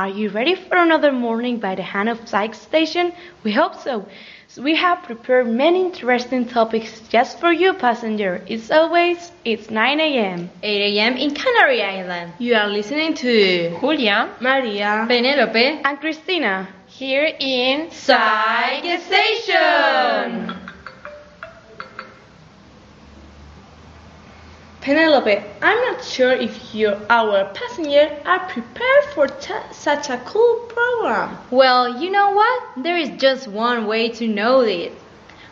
Are you ready for another morning by the hand of Psych Station? We hope so. So we have prepared many interesting topics just for you, passenger. It's always it's 9 a.m. 8 a.m. in Canary Island. You are listening to Julia, Maria Penelope, and Christina. here in Psych Station. Penelope, I'm not sure if you, our passengers, are prepared for such a cool program. Well, you know what? There is just one way to know it.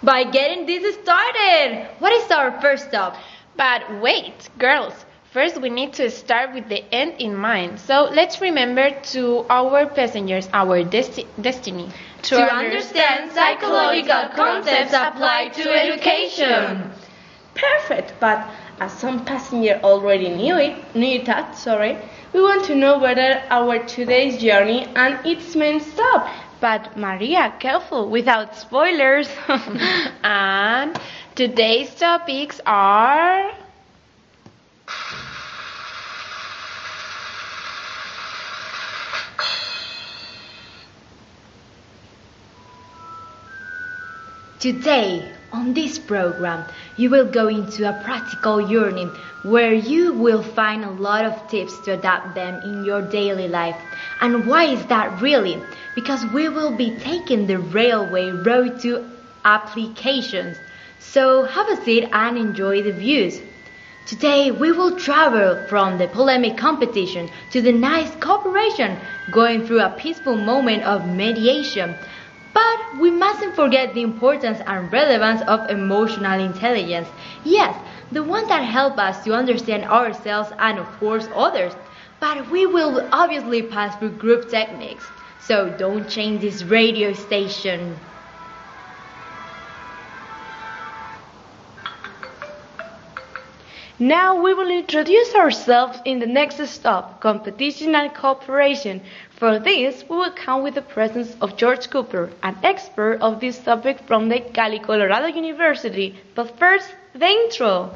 By getting this started. What is our first stop? But wait, girls. First, we need to start with the end in mind. So let's remember to our passengers our desti- destiny. To understand psychological concepts applied to education. Perfect, but as some passenger already knew it, knew that, sorry, we want to know whether our today's journey and its main stop. But Maria, careful without spoilers. And today's topics are. Today, on this program, you will go into a practical journey where you will find a lot of tips to adapt them in your daily life. And why is that really? Because we will be taking the railway road to applications. So have a seat and enjoy the views. Today we will travel from the polemic competition to the nice cooperation, going through a peaceful moment of mediation. But we mustn't forget the importance and relevance of emotional intelligence. Yes, the one that help us to understand ourselves and of course others. But we will obviously pass through group techniques. So don't change this radio station. Now we will introduce ourselves in the next stop, competition and cooperation. For this, we will come with the presence of George Cooper, an expert of this topic from the Cali, Colorado University. But first, the intro.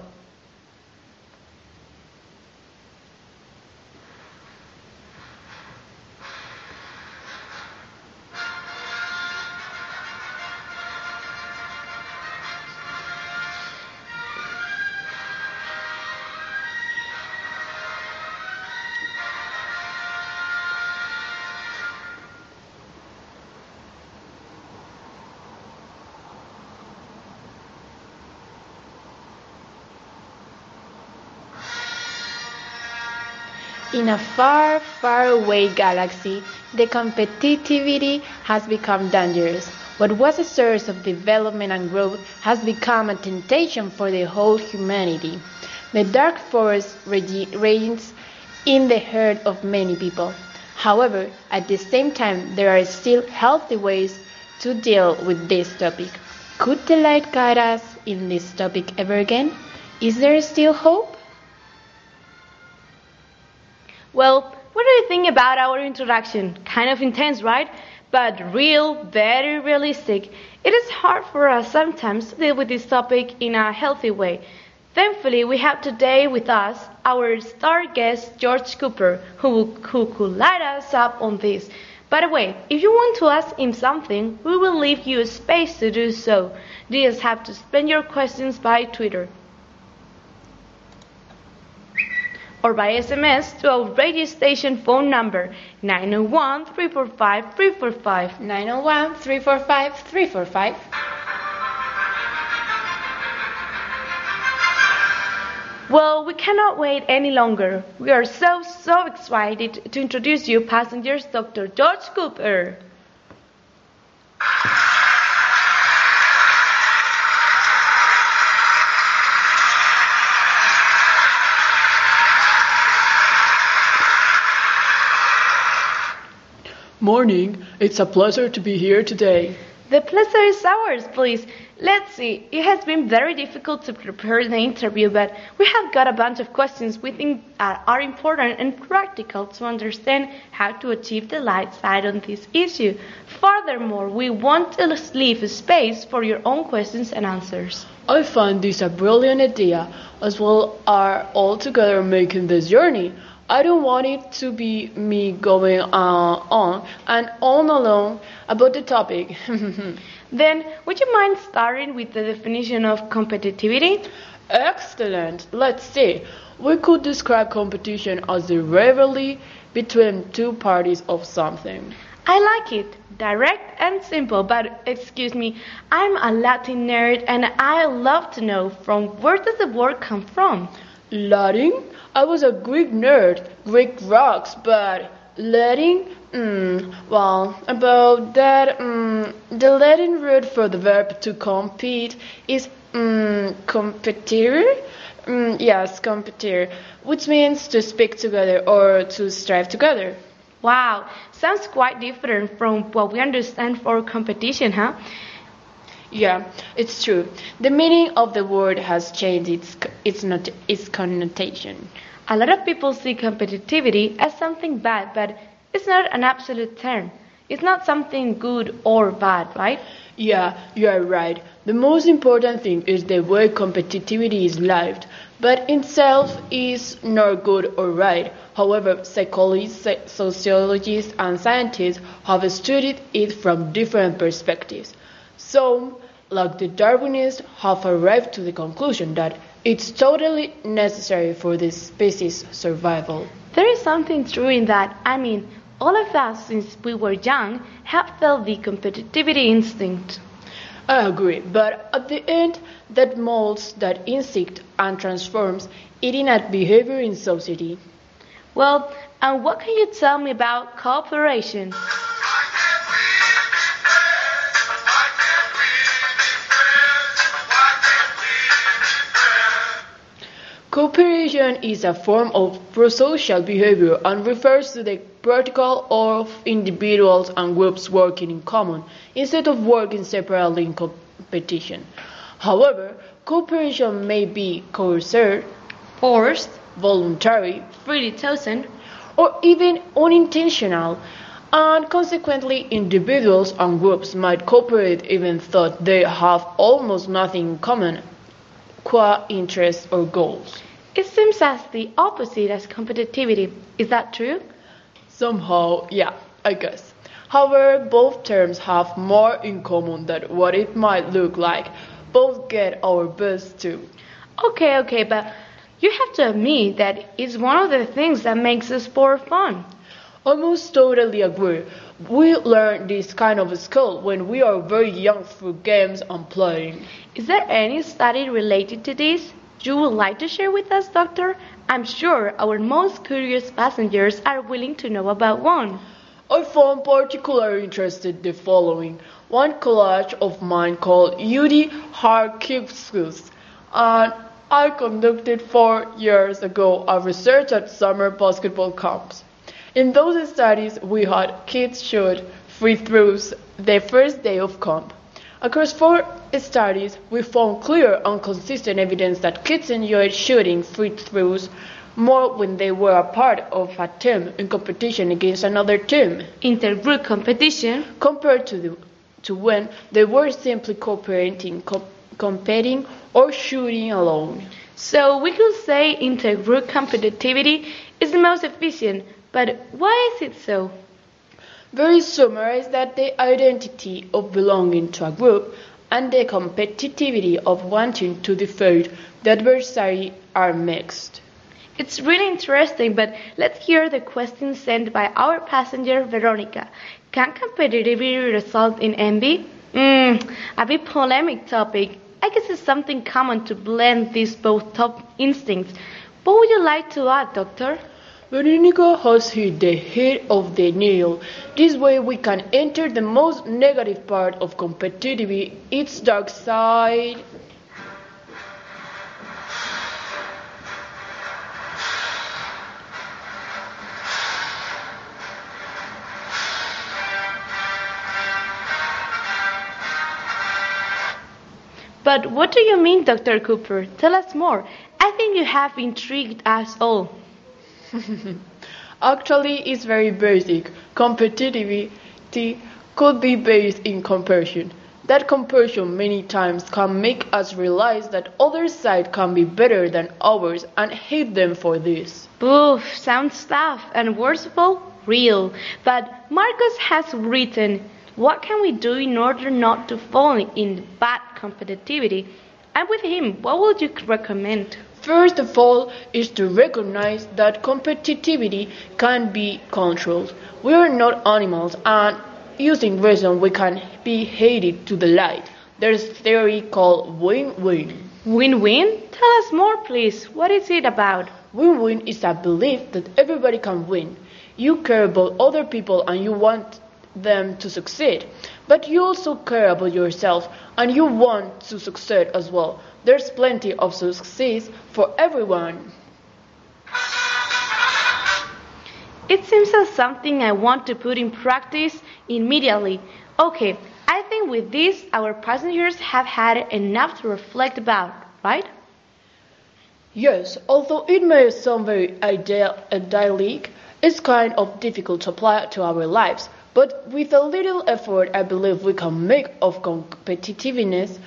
In a far, far away galaxy, the competitivity has become dangerous. What was a source of development and growth has become a temptation for the whole humanity. The dark force reigns in the heart of many people. However, at the same time, there are still healthy ways to deal with this topic. Could the light guide us in this topic ever again? Is there still hope? Well, what do you think about our introduction? Kind of intense, right? But real, very realistic. It is hard for us sometimes to deal with this topic in a healthy way. Thankfully, we have today with us our star guest, George Cooper, who, who could light us up on this. By the way, if you want to ask him something, we will leave you a space to do so. You just have to send your questions by Twitter. Or by SMS to our radio station phone number 901 345 345. 901 345 345. Well, we cannot wait any longer. We are so, so excited to introduce you passengers Dr. George Cooper. Morning. It's a pleasure to be here today. The pleasure is ours, please. Let's see. It has been very difficult to prepare the interview, but we have got a bunch of questions we think are, important and practical to understand how to achieve the light side on this issue. Furthermore, we want to leave space for your own questions and answers. I find this a brilliant idea, as well are all together making this journey. I don't want it to be me going uh, on and on alone about the topic. Then, would you mind starting with the definition of competitivity? Excellent. Let's see. We could describe competition as the rivalry between two parties of something. I like it. Direct and simple, but excuse me, I'm a Latin nerd and I love to know from where does the word come from? Latin? I was a Greek nerd. Greek rocks, but Latin? Mm, well, about that, mm, the Latin root for the verb to compete is mm, competire. Mm, yes, competire, which means to speak together or to strive together. Wow, sounds quite different from what we understand for competition, huh? Yeah, it's true. The meaning of the word has changed its its not its connotation. A lot of people see competitivity as something bad, but it's not an absolute term. It's not something good or bad, right? Yeah, you are right. The most important thing is the way competitivity is lived, but itself is not good or right. However, psychologists, sociologists, and scientists have studied it from different perspectives. Some, like the Darwinists, have arrived to the conclusion that it's totally necessary for the species' survival. There is something true in that. I mean, all of us, since we were young, have felt the competitivity instinct. I agree, but at the end, that molds that instinct and transforms it in a behavior in society. Well, and what can you tell me about cooperation? Cooperation is a form of prosocial behavior and refers to the protocol of individuals and groups working in common instead of working separately in competition. However, cooperation may be coerced, Forced, voluntary, freely chosen, or even unintentional, and consequently individuals and groups might cooperate even though they have almost nothing in common qua interests or goals. It seems as the opposite as competitivity. Is that true? Somehow, yeah, I guess. However, both terms have more in common than what it might look like. Both get our best too. Okay, okay, but you have to admit that it's one of the things that makes the sport fun. Almost totally agree. We learn this kind of skill when we are very young through games and playing. Is there any study related to this you would like to share with us, Doctor? I'm sure our most curious passengers are willing to know about one. I found particularly interested the following. One college of mine called Yuri Harkivskus and I conducted four years ago a research at summer basketball camps. In those studies, we had kids shoot free throws their first day of camp. Across four studies, we found clear and consistent evidence that kids enjoyed shooting free throws more when they were a part of a team in competition against another team Intergroup competition. compared to, the, to when they were simply cooperating, co- competing, or shooting alone. So we could say intergroup competitivity is the most efficient, but why is it so? Very summarize that the identity of belonging to a group and the competitivity of wanting to defeat the adversary are mixed. It's really interesting, but let's hear the question sent by our passenger Veronica. Can competitivity result in envy? Mm, a bit polemic topic. I guess it's something common to blend these both top instincts. What would you like to add, Doctor? Veronica has hit the head of the nail. This way we can enter the most negative part of competitivity, its dark side. But what do you mean, Dr. Cooper? Tell us more. I think you have intrigued us all. Actually, it's very basic. Competitivity could be based in comparison. That comparison many times can make us realize that other side can be better than ours and hate them for this. Boof, sounds tough and all, real. But Marcus has written, what can we do in order not to fall in bad competitivity? And with him, what would you recommend? First of all is to recognize that competitivity can be controlled. We are not animals and using reason we can be hated to the light. There's a theory called win-win. Win-win? Tell us more please. What is it about? Win-win is a belief that everybody can win. You care about other people and you want them to succeed. But you also care about yourself and you want to succeed as well. There's plenty of success for everyone. It seems as something I want to put in practice immediately. Okay, I think with this our passengers have had enough to reflect about, right? Yes, although it may sound very ideal, idyllic, it's kind of difficult to apply to our lives. But with a little effort, I believe we can make of competitiveness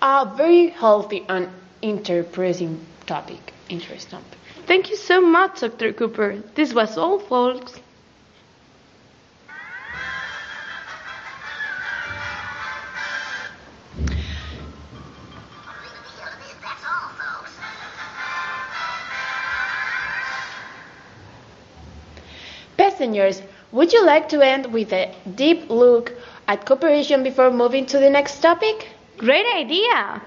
a very healthy and interesting topic. Interesting topic. Thank you so much, Dr. Cooper. This was all, folks. Passengers, would you like to end with a deep look at cooperation before moving to the next topic? Great idea!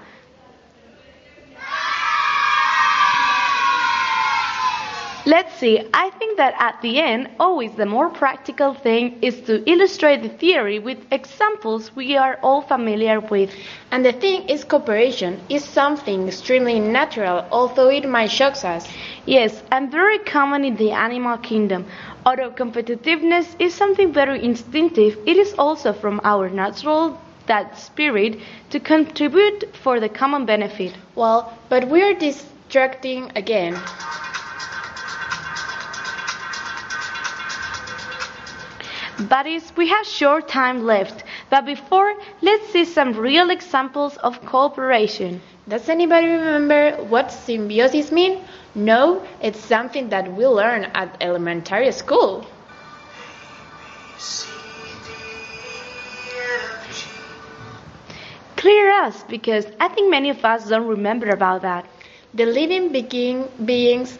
Let's see, I think that at the end, always the more practical thing is to illustrate the theory with examples we are all familiar with. And the thing is, cooperation is something extremely natural, although it might shock us. Yes, and very common in the animal kingdom. Although competitiveness is something very instinctive, it is also from our natural that spirit to contribute for the common benefit. Well, but we're distracting again. Buddies, we have short time left, but before, let's see some real examples of cooperation. Does anybody remember what symbiosis mean? No, it's something that we learn at elementary school. Clear us, because I think many of us don't remember about that. The living begin, beings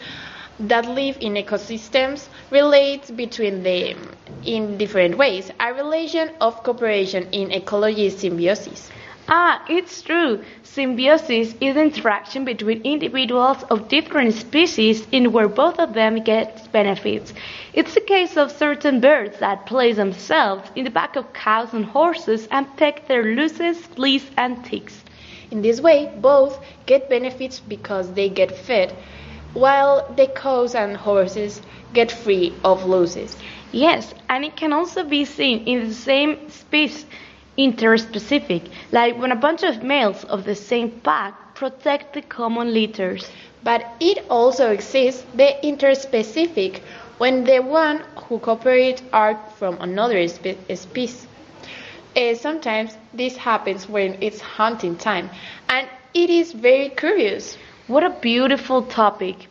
that live in ecosystems relate between them in different ways. A relation of cooperation in ecology symbiosis. Ah, it's true. Symbiosis is the interaction between individuals of different species in where both of them get benefits. It's the case of certain birds that place themselves in the back of cows and horses and peck their luces, fleas, and ticks. In this way, both get benefits because they get fed, while the cows and horses get free of losses. Yes, and it can also be seen in the same species interspecific, like when a bunch of males of the same pack protect the common litters. But it also exists the interspecific, when the one who cooperate are from another spe- species. Uh, sometimes this happens when it's hunting time, and it is very curious. What a beautiful topic.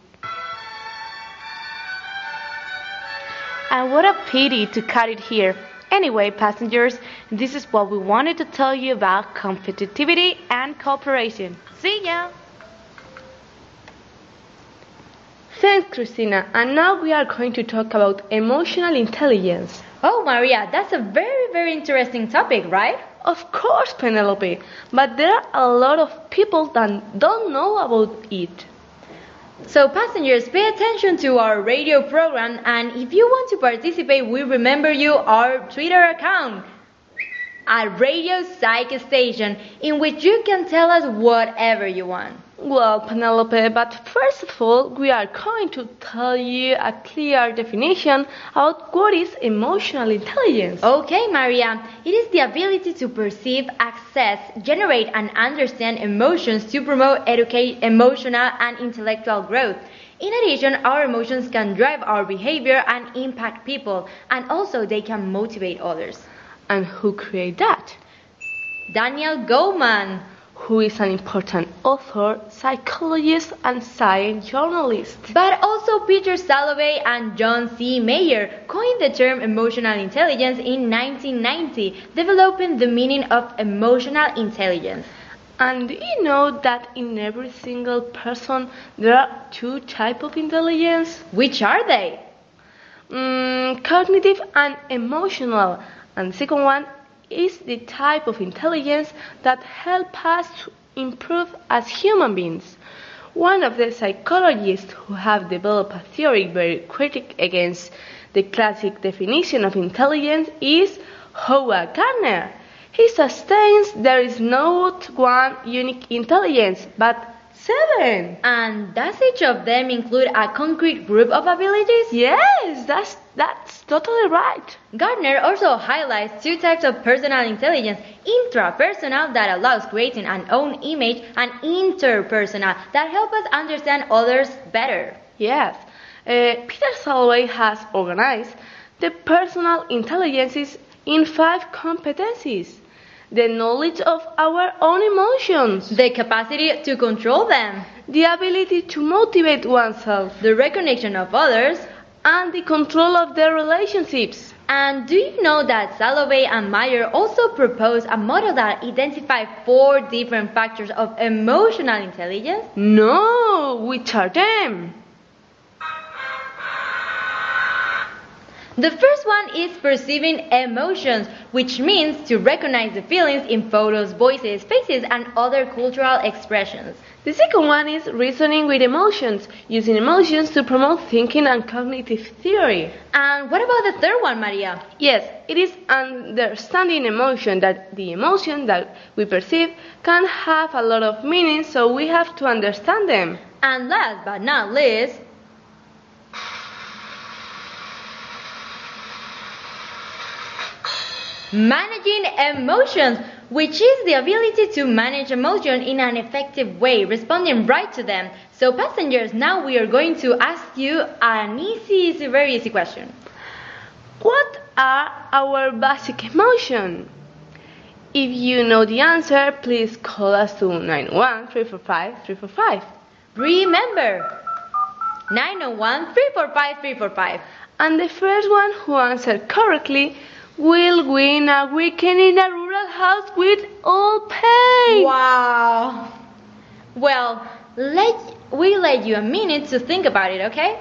And what a pity to cut it here. Anyway, passengers, this is what we wanted to tell you about competitivity and cooperation. See ya! Thanks, Christina. And now we are going to talk about emotional intelligence. Oh, Maria, that's a very, very interesting topic, right? Of course, Penelope, but there are a lot of people that don't know about it. So, passengers, pay attention to our radio program, and if you want to participate, we remember you our Twitter account at Radio Psych Station, in which you can tell us whatever you want. Well, Penelope, but first of all, we are going to tell you a clear definition about what is emotional intelligence. Okay, Maria, it is the ability to perceive, access, generate, and understand emotions to promote educate, emotional and intellectual growth. In addition, our emotions can drive our behavior and impact people, and also they can motivate others. And who created that? Daniel Goleman. Who is an important author, psychologist, and science journalist. But also Peter Salovey and John C. Mayer coined the term emotional intelligence in 1990, developing the meaning of emotional intelligence. And do you know that in every single person there are two types of intelligence? Which are they? Mm, cognitive and emotional. And the second one is the type of intelligence that help us to improve as human beings. One of the psychologists who have developed a theory very critic against the classic definition of intelligence is Howard Gardner. He sustains there is not one unique intelligence, but seven. And does each of them include a concrete group of abilities? Yes, that's that's totally right. Gardner also highlights two types of personal intelligence intrapersonal, that allows creating an own image, and interpersonal, that help us understand others better. Yes, uh, Peter Salovey has organized the personal intelligences in five competencies the knowledge of our own emotions, the capacity to control them, the ability to motivate oneself, the recognition of others, and the control of their relationships. And do you know that Salovey and Mayer also proposed a model that identified four different factors of emotional intelligence? No, which are them? The first one is perceiving emotions, which means to recognize the feelings in photos, voices, faces, and other cultural expressions. The second one is reasoning with emotions, using emotions to promote thinking and cognitive theory. And what about the third one, Maria? Yes, it is understanding emotion that the emotion that we perceive can have a lot of meaning, so we have to understand them. And last but not least, Managing emotions, which is the ability to manage emotion in an effective way, responding right to them. So, passengers, now we are going to ask you an easy, easy very easy question. What are our basic emotions? If you know the answer, please call us to 901 345 345. Remember, 901 345 345. And the first one who answered correctly will win a weekend in a rural house with all paid. Wow. Well, let we let you a minute to think about it, okay?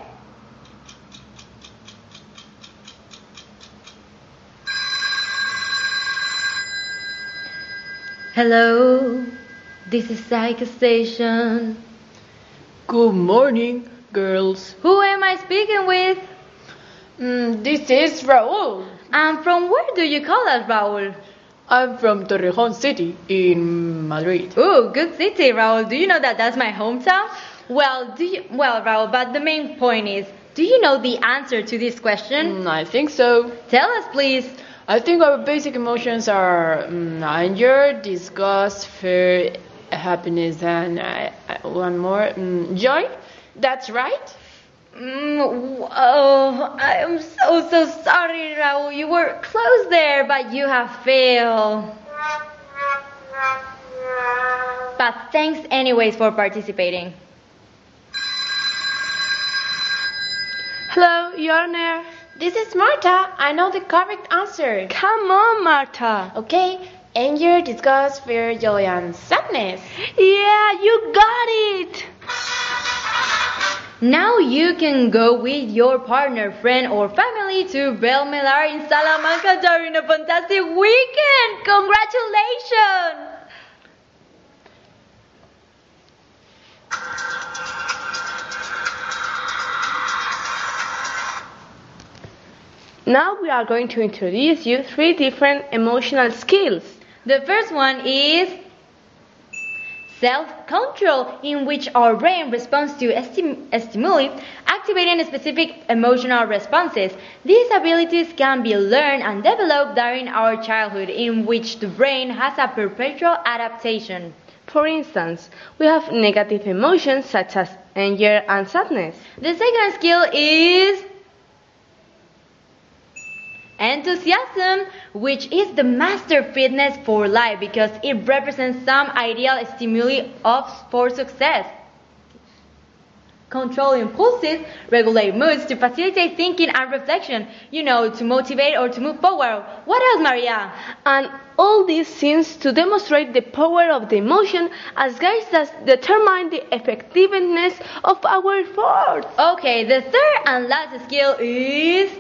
Hello, this is Psych Station. Good morning, girls. Who am I speaking with? Mm, this is Raul. And from where do you call us, Raul? I'm from Torrejon City in Madrid. Oh, good city, Raul. Do you know that that's my hometown? Well, do you, well, Raul, but the main point is, do you know the answer to this question? Mm, I think so. Tell us, please. I think our basic emotions are mm, anger, disgust, fear, happiness, and uh, one more, mm, joy. That's right. Mm, oh, I am so, so sorry, Raul. You were close there, but you have failed. But thanks anyways for participating. Hello, you're there. This is Marta. I know the correct answer. Come on, Marta. Okay, anger, disgust, fear, joy, and sadness. Yeah, you got it. Now you can go with your partner, friend, or family to Belmelar in Salamanca during a fantastic weekend. Congratulations! Congratulations! Now we are going to introduce you three different emotional skills. The first one is self-control, in which our brain responds to stim- stimuli, activating specific emotional responses. These abilities can be learned and developed during our childhood, in which the brain has a perpetual adaptation. For instance, we have negative emotions such as anger and sadness. The second skill is enthusiasm, which is the master fitness for life because it represents some ideal stimuli of for success. Control impulses, regulate moods to facilitate thinking and reflection, you know, to motivate or to move forward. What else, Maria? And all this seems to demonstrate the power of the emotion as guides that determine the effectiveness of our efforts. Okay, the third and last skill is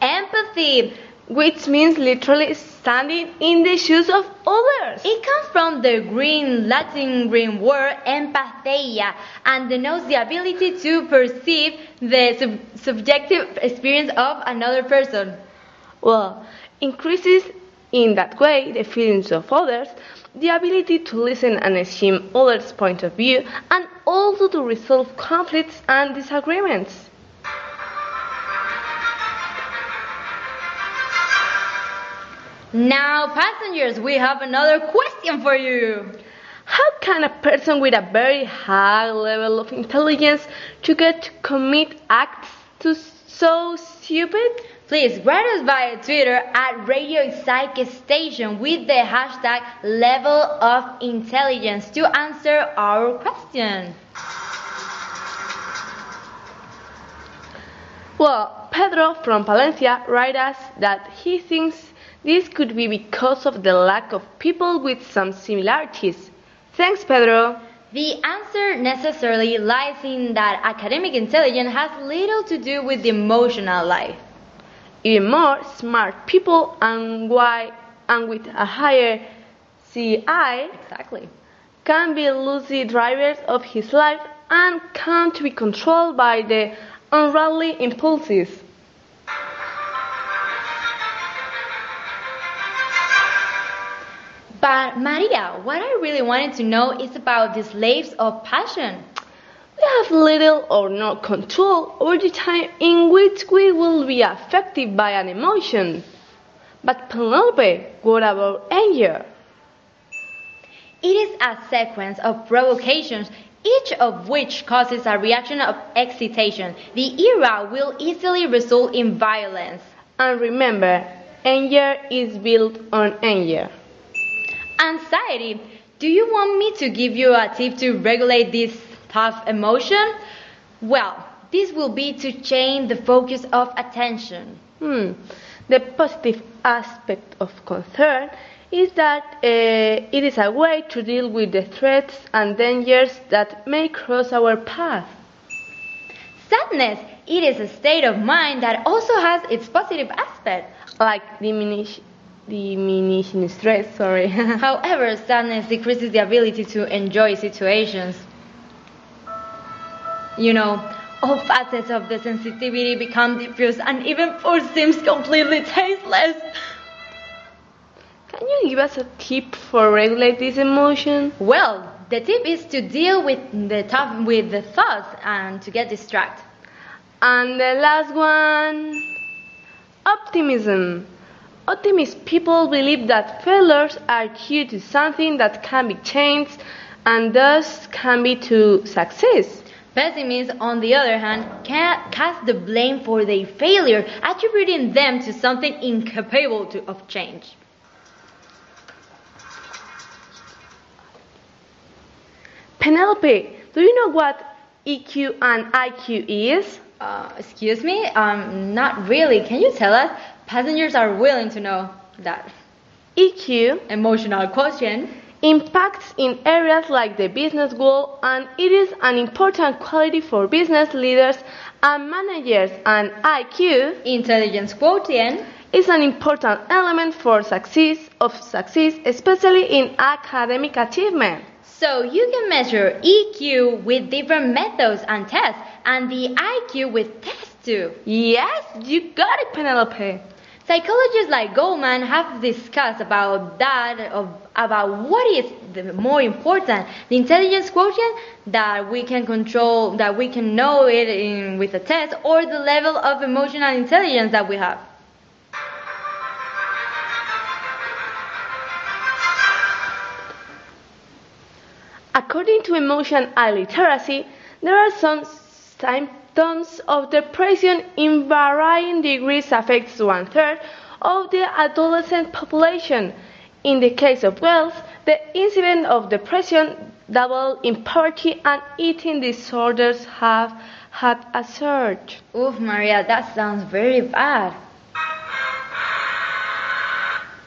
empathy. Which means literally standing in the shoes of others. It comes from the Greek Latin green word empatheia and denotes the ability to perceive the sub- subjective experience of another person. Well, increases in that way the feelings of others, the ability to listen and esteem others' point of view, and also to resolve conflicts and disagreements. Now, passengers, we have another question for you. How can a person with a very high level of intelligence to get to commit acts to so stupid? Please write us via Twitter at Radio Psych Station with the hashtag level of intelligence to answer our question. Well, Pedro from Palencia writes us that he thinks this could be because of the lack of people with some similarities. Thanks, Pedro. The answer necessarily lies in that academic intelligence has little to do with the emotional life. Even more smart people and why and with a higher CI Exactly. can be lucid drivers of his life and can't be controlled by the unruly impulses. But Maria, what I really wanted to know is about the slaves of passion. We have little or no control over the time in which we will be affected by an emotion. But Penelope, what about anger? It is a sequence of provocations, each of which causes a reaction of excitation. The era will easily result in violence. And remember, anger is built on anger. Anxiety. Do you want me to give you a tip to regulate this tough emotion? Well, this will be to change the focus of attention. Hmm. The positive aspect of concern is that uh, it is a way to deal with the threats and dangers that may cross our path. Sadness. It is a state of mind that also has its positive aspect. Like diminish, diminishing stress, sorry. However, sadness decreases the ability to enjoy situations. You know, all facets of the sensitivity become diffuse and even food seems completely tasteless. Can you give us a tip for regulate this emotion? Well, the tip is to deal with the tough with the thoughts and to get distracted. And the last one, optimism. Optimist people believe that failures are due to something that can be changed and thus can be to success. Pessimists, on the other hand, ca- cast the blame for their failure, attributing them to something incapable to, of change. Penelope, do you know what EQ and IQ is? Uh, excuse me? Um, not really. Can you tell us? Passengers are willing to know that. EQ Emotional quotient. impacts in areas like the business world and it is an important quality for business leaders and managers and IQ Intelligence quotient. is an important element for success of success, especially in academic achievement. So you can measure EQ with different methods and tests, and the IQ with tests too. Yes, you got it, Penelope. Psychologists like Goleman have discussed about that, of, about what is the more important, the intelligence quotient that we can control, that we can know it in, with a test, or the level of emotional intelligence that we have. According to emotion literacy, there are some symptoms of depression in varying degrees affects one third of the adolescent population. In the case of girls, the incidence of depression doubled in poverty and eating disorders have had a surge. Oof, Maria, that sounds very bad.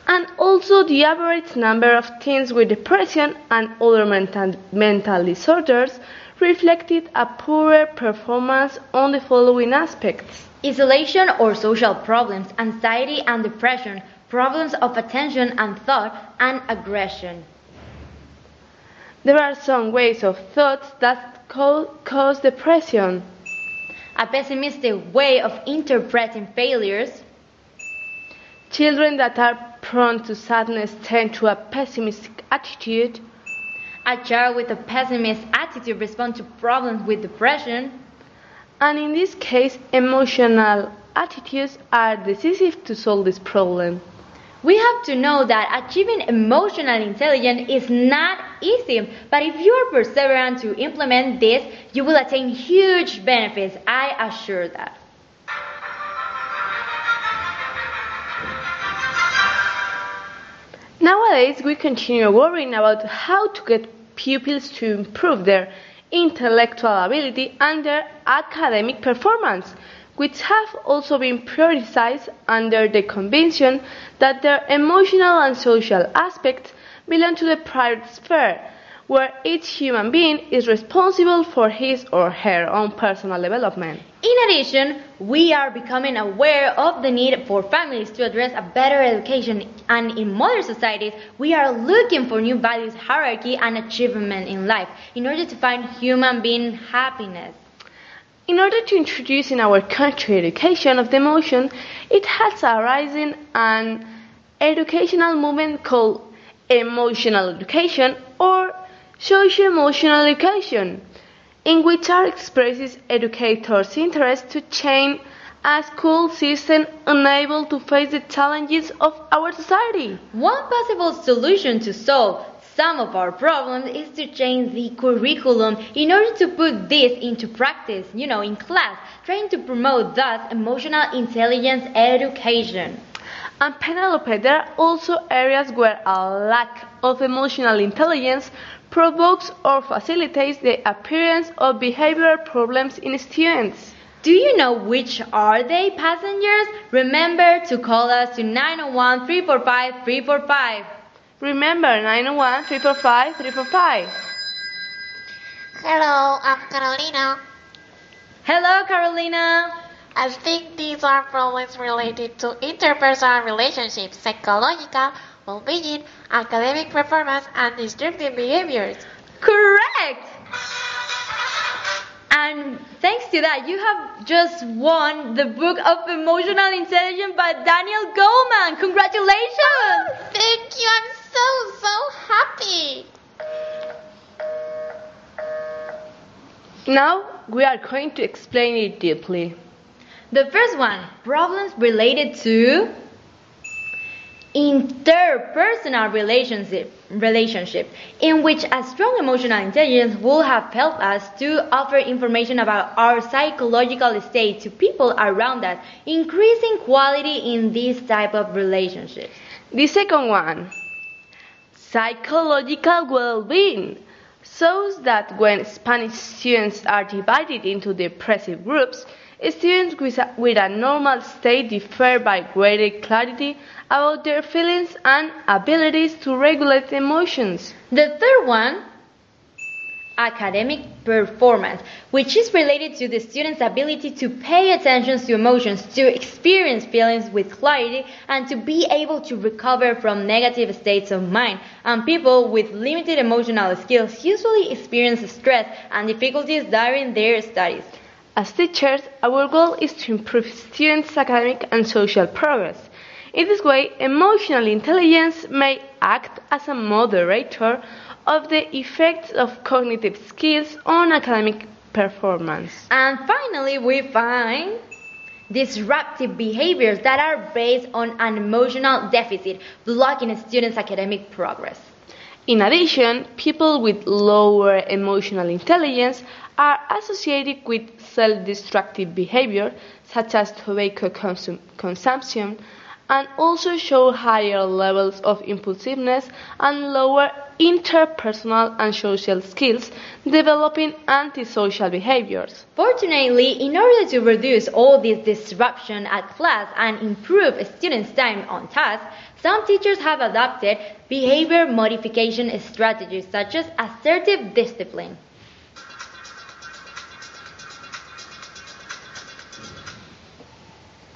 And also the average number of teens with depression and other mental, mental disorders reflected a poorer performance on the following aspects. Isolation or social problems, anxiety and depression, problems of attention and thought, and aggression. There are some ways of thoughts that cause depression. A pessimistic way of interpreting failures, Children that are prone to sadness tend to a pessimistic attitude. A child with a pessimist attitude responds to problems with depression, And in this case, emotional attitudes are decisive to solve this problem. We have to know that achieving emotional intelligence is not easy, but if you are perseverant to implement this, you will attain huge benefits. I assure that. Nowadays, we continue worrying about how to get pupils to improve their intellectual ability and their academic performance, which have also been prioritized under the conviction that their emotional and social aspects belong to the private sphere, where each human being is responsible for his or her own personal development. In addition, we are becoming aware of the need for families to address a better education, and in modern societies, we are looking for new values, hierarchy, and achievement in life in order to find human being happiness. In order to introduce in our country education of the emotion, it has arisen an educational movement called emotional education or social emotional education, in which are expresses educators' interest to change a school system unable to face the challenges of our society. One possible solution to solve some of our problems is to change the curriculum in order to put this into practice, you know, in class, trying to promote thus emotional intelligence education. And Penelope, there are also areas where a lack of emotional intelligence provokes or facilitates the appearance of behavioral problems in students. Do you know which are they, passengers? Remember to call us to 901 345 345. Remember 901 345 345. Hello, I'm Carolina. Hello, Carolina. I think these are problems related to interpersonal relationships, psychological well-being, academic performance, and destructive behaviors. Correct! And thanks to that, you have just won the book of emotional intelligence by Daniel Goleman. Congratulations! Oh, thank you, I'm so, so happy. Now we are going to explain it deeply. The first one problems related to interpersonal relationship relationship in which a strong emotional intelligence will have helped us to offer information about our psychological state to people around us increasing quality in this type of relationships. The second one, psychological well-being, shows that when Spanish students are divided into depressive groups, students with a, with a normal state differ by greater clarity about their feelings and abilities to regulate emotions. the third one academic performance, which is related to the student's ability to pay attention to emotions, to experience feelings with clarity, and to be able to recover from negative states of mind. And people with limited emotional skills usually experience stress and difficulties during their studies. As teachers, our goal is to improve students' academic and social progress. In this way, emotional intelligence may act as a moderator of the effects of cognitive skills on academic performance. And finally, we find disruptive behaviors that are based on an emotional deficit, blocking a student's academic progress. In addition, people with lower emotional intelligence are associated with self destructive behavior, such as tobacco consum- consumption, and also show higher levels of impulsiveness and lower interpersonal and social skills, developing antisocial behaviors. Fortunately, in order to reduce all this disruption at class and improve students' time on task, some teachers have adopted behavior modification strategies such as assertive discipline.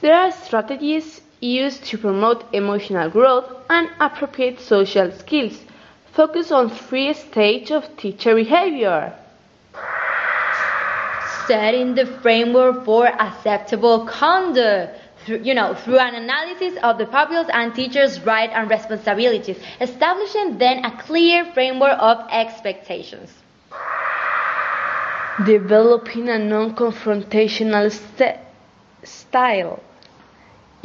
There are strategies used to promote emotional growth and appropriate social skills. Focus on three stages of teacher behavior. Setting the framework for acceptable conduct. Through, you know, through an analysis of the pupils and teachers' rights and responsibilities, establishing then a clear framework of expectations. Developing a non-confrontational st- style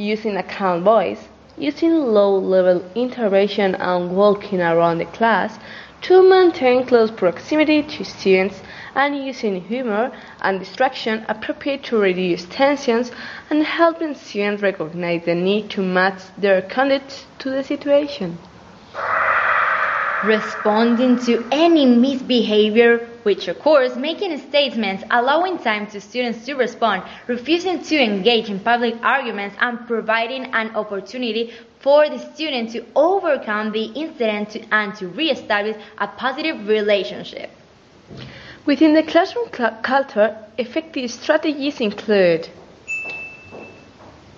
using a calm voice, using low level intervention and walking around the class to maintain close proximity to students and using humor and distraction appropriate to reduce tensions and helping students recognize the need to match their conduct to the situation. Responding to any misbehavior, which occurs, making statements, allowing time to students to respond, refusing to engage in public arguments, and providing an opportunity for the student to overcome the incident to, and to reestablish a positive relationship. Within the classroom cl- culture, effective strategies include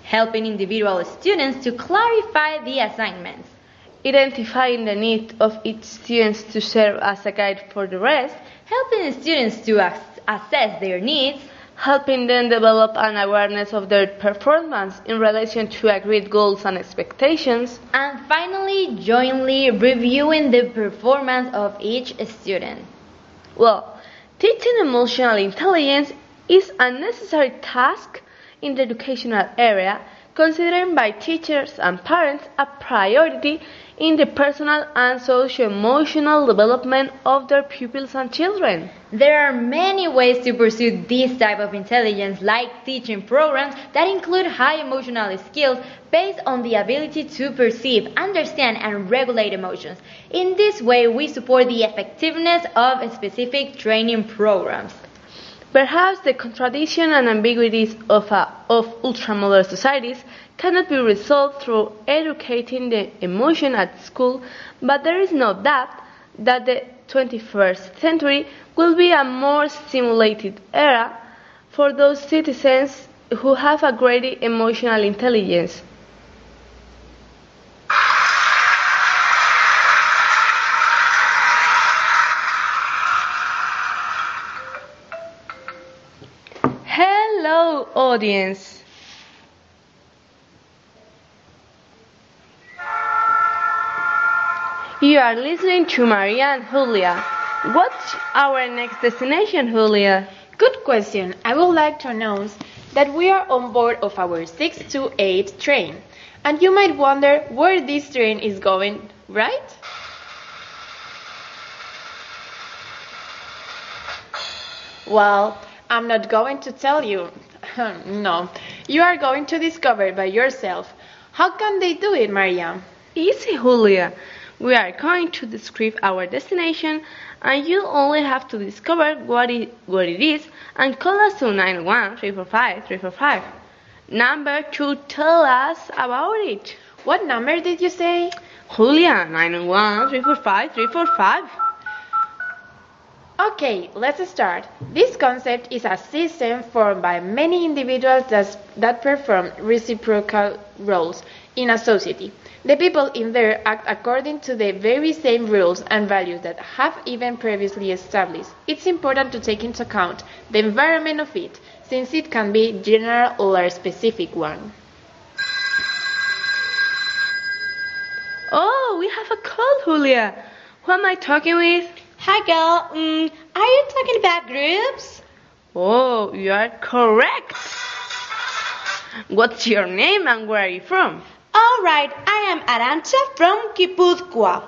helping individual students to clarify the assignments, identifying the need of each student to serve as a guide for the rest, helping students to assess their needs, helping them develop an awareness of their performance in relation to agreed goals and expectations, and finally, jointly reviewing the performance of each student. Well, teaching emotional intelligence is a necessary task in the educational area, considered by teachers and parents a priority in the personal and socio-emotional development of their pupils and children. There are many ways to pursue this type of intelligence, like teaching programs that include high emotional skills based on the ability to perceive, understand, and regulate emotions. In this way, we support the effectiveness of specific training programs. Perhaps the contradiction and ambiguities of, a, of ultramodern societies cannot be resolved through educating the emotion at school, but there is no doubt that the 21st century will be a more stimulated era for those citizens who have a greater emotional intelligence. Audience. You are listening to Maria and Julia. What's our next destination, Julia? Good question. I would like to announce that we are on board of our 6 to 8 train. And you might wonder where this train is going, right? Well, I'm not going to tell you. no, you are going to discover by yourself. How can they do it, Maria? Easy, Julia. We are going to describe our destination, and you only have to discover what it, what it is and call us to 91345 345. Number to tell us about it. What number did you say? Julia, 91345 345. Okay, let's start. This concept is a system formed by many individuals that, that perform reciprocal roles in a society. The people in there act according to the very same rules and values that have even previously established. It's important to take into account the environment of it, since it can be general or a specific one. Oh, we have a call, Julia. Who am I talking with? Hi, girl. Mm, are you talking about groups? Oh, you are correct. What's your name and where are you from? All right, I am Arancha from Guipúzcoa.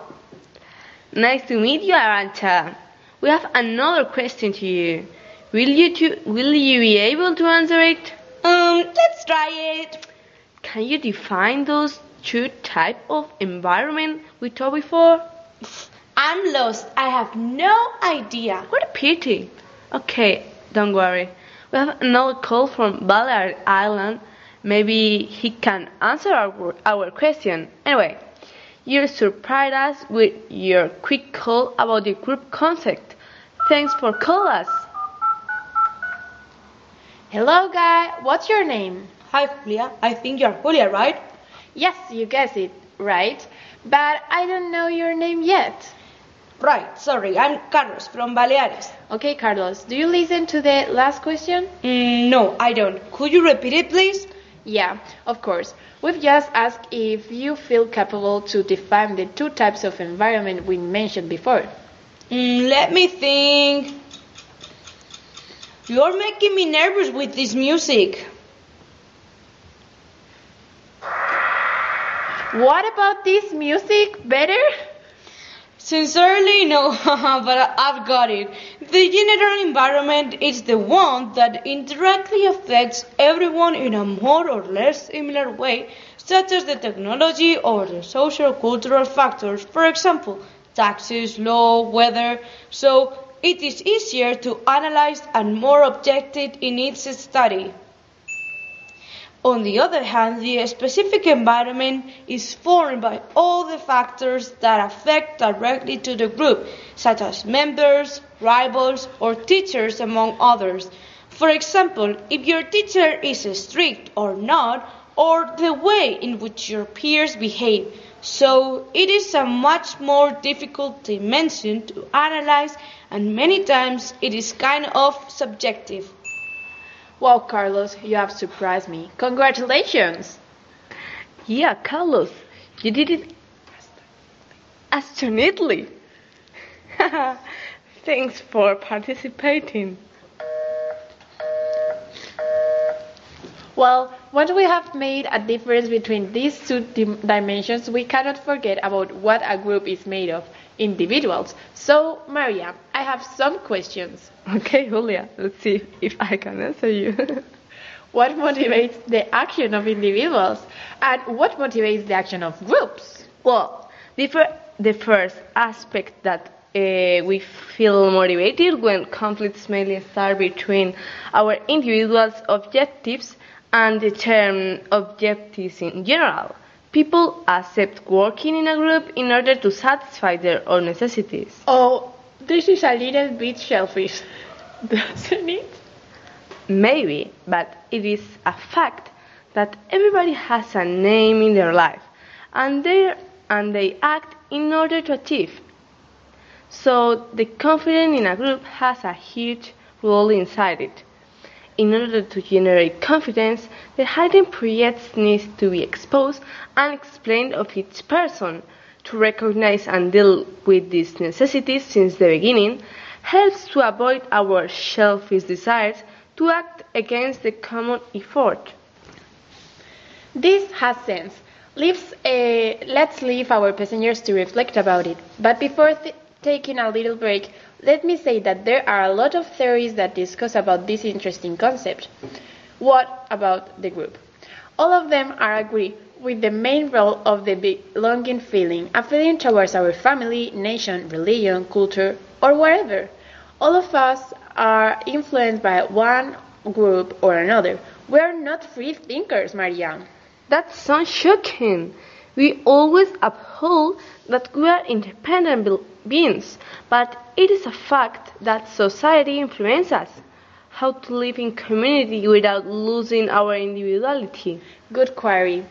Nice to meet you, Arancha. We have another question to you. Will you to, will you be able to answer it? Um, let's try it. Can you define those two type of environment we talked before? I'm lost. I have no idea. What a pity. Okay, don't worry. We have another call from Balearic Island. Maybe he can answer our, our question. Anyway, you surprised us with your quick call about the group concept. Thanks for calling us. Hello, guy. What's your name? Hi, Julia. I think you're Julia, right? Yes, you guessed it, right? But I don't know your name yet. Right, sorry. I'm Carlos from Baleares. Okay, Carlos, do you listen to the last question? Mm, no, I don't. Could you repeat it, please? Yeah, of course. We've just asked if you feel capable to define the two types of environment we mentioned before. Mm, let me think. You're making me nervous with this music. What about this music? Better? Sincerely, no, but I've got it. The general environment is the one that indirectly affects everyone in a more or less similar way, such as the technology or the social cultural factors, for example, taxes, law, weather. So it is easier to analyze and more objective in its study. On the other hand, the specific environment is formed by all the factors that affect directly to the group, such as members, rivals, or teachers, among others. For example, if your teacher is strict or not, or the way in which your peers behave. So it is a much more difficult dimension to analyze, and many times it is kind of subjective. Wow, Carlos, you have surprised me. Congratulations! Yeah, Carlos, you did it astonishingly. Thanks for participating. Well, once we have made a difference between these two dim- dimensions, we cannot forget about what a group is made of individuals. So, Maria, I have some questions. Okay, Julia, let's see if I can answer you. What motivates the action of individuals? And what motivates the action of groups? well, the, fir- the first aspect that uh, we feel motivated when conflicts mainly start between our individuals' objectives and the term objectives in general. People accept working in a group in order to satisfy their own necessities. Oh, this is a little bit selfish, doesn't it? Maybe, but it is a fact that everybody has a name in their life and they and they act in order to achieve. So the confidence in a group has a huge role inside it. In order to generate confidence, the hidden projects needs to be exposed and explained of each person. To recognize and deal with these necessities since the beginning helps to avoid our selfish desires to act against the common effort. This has sense. Leaves, uh, let's leave our passengers to reflect about it. But before taking a little break, let me say that there are a lot of theories that discuss about this interesting concept. What about the group? All of them are agree with the main role of the belonging feeling, a feeling towards our family, nation, religion, culture, or wherever. All of us are influenced by one group or another. We are not free thinkers, Maria. That sounds shocking. We always uphold that we are independent beings, but it is a fact that society influences us. How to live in community without losing our individuality. Good query.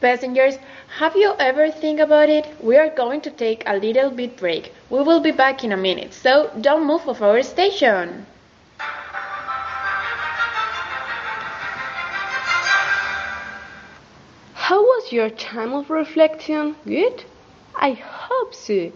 Passengers, have you ever think about it? We are going to take a little bit break. We will be back in a minute, so don't move off our station. How was your time of reflection? Good? I hope so.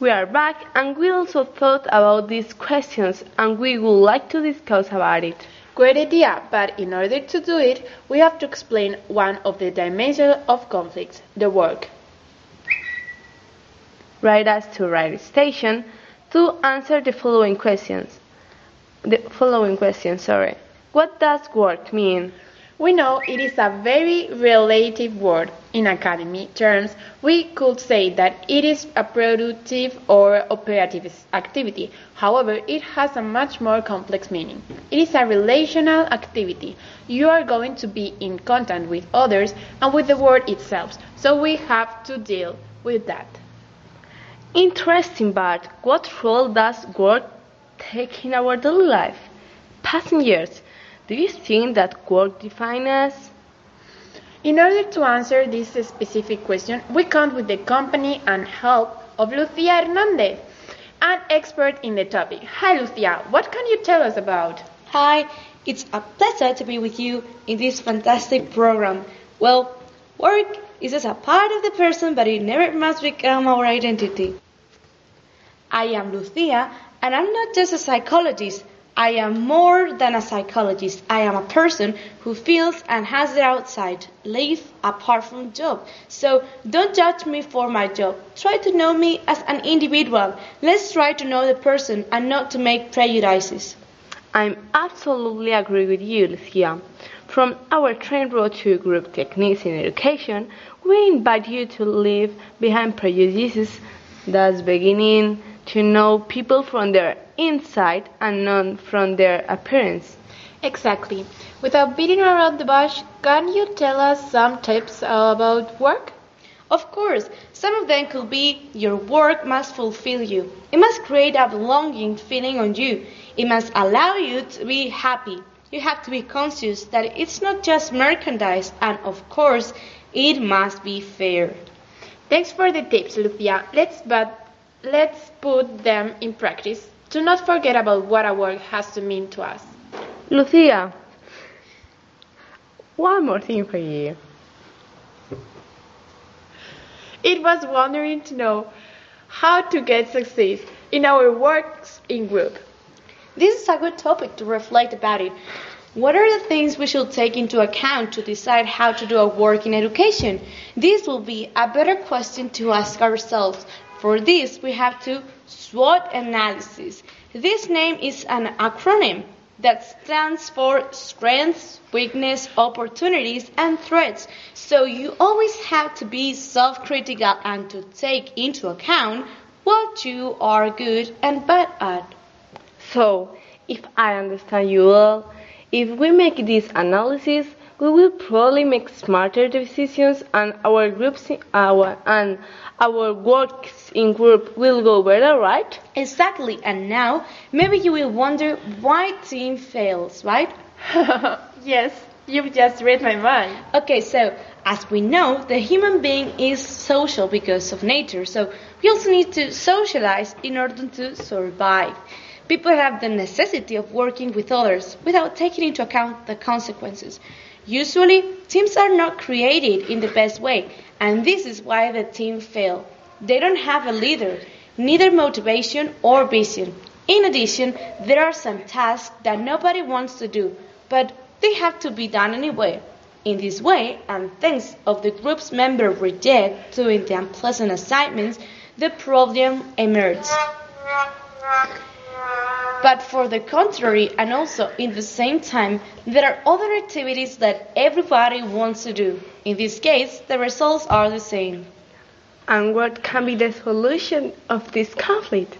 We are back and we also thought about these questions and we would like to discuss about it. Great idea, but in order to do it, we have to explain one of the dimensions of conflict, the work. Write us to Right Station to answer the following questions. The following question, sorry. What does work mean? We know it is a very relative word. In academy terms, we could say that it is a productive or operative activity. However, it has a much more complex meaning. It is a relational activity. You are going to be in contact with others and with the world itself, so we have to deal with that. Interesting, but what role does work take in our daily life? Passengers, do you think that work defines us? In order to answer this specific question, we count with the company and help of Lucia Hernandez, an expert in the topic. Hi, Lucia. What can you tell us about? Hi, it's a pleasure to be with you in this fantastic program. Well, work is just a part of the person, but it never must become our identity. I am Lucia, and I'm not just a psychologist. I am more than a psychologist. I am a person who feels and has the outside life apart from job. So don't judge me for my job. Try to know me as an individual. Let's try to know the person and not to make prejudices. I'm absolutely agree with you, Lucia. From our Train Road to Group Techniques in Education, we invite you to leave behind prejudices, that's beginning to know people from their inside and not from their appearance. Exactly. Without beating around the bush, can you tell us some tips about work? Of course, some of them could be your work must fulfill you. It must create a belonging feeling on you. It must allow you to be happy. You have to be conscious that it's not just merchandise, and of course, it must be fair. Thanks for the tips, Lucia. Let's but let's put them in practice. Do not forget about what our work has to mean to us. Lucia, one more thing for you. It was wondering to know how to get success in our works in group. This is a good topic to reflect about it. What are the things we should take into account to decide how to do our work in education? This will be a better question to ask ourselves. For this, we have to SWOT analysis. This name is an acronym that stands for strengths, weakness, opportunities, and threats. So you always have to be self-critical and to take into account what you are good and bad at. So, if I understand you well, if we make this analysis, we will probably make smarter decisions and our groups our and our works in group will go better, right? Exactly. And now maybe you will wonder why team fails, right? yes, you've just read my mind. Okay, so as we know, the human being is social because of nature. So we also need to socialize in order to survive. People have the necessity of working with others without taking into account the consequences. Usually, teams are not created in the best way, and this is why the team fail. They don't have a leader, neither motivation or vision. In addition, there are some tasks that nobody wants to do, but they have to be done anyway. In this way, and thanks of the group's member reject doing the unpleasant assignments, the problem emerges. But for the contrary, and also in the same time, there are other activities that everybody wants to do. In this case, the results are the same. And what can be the solution of this conflict?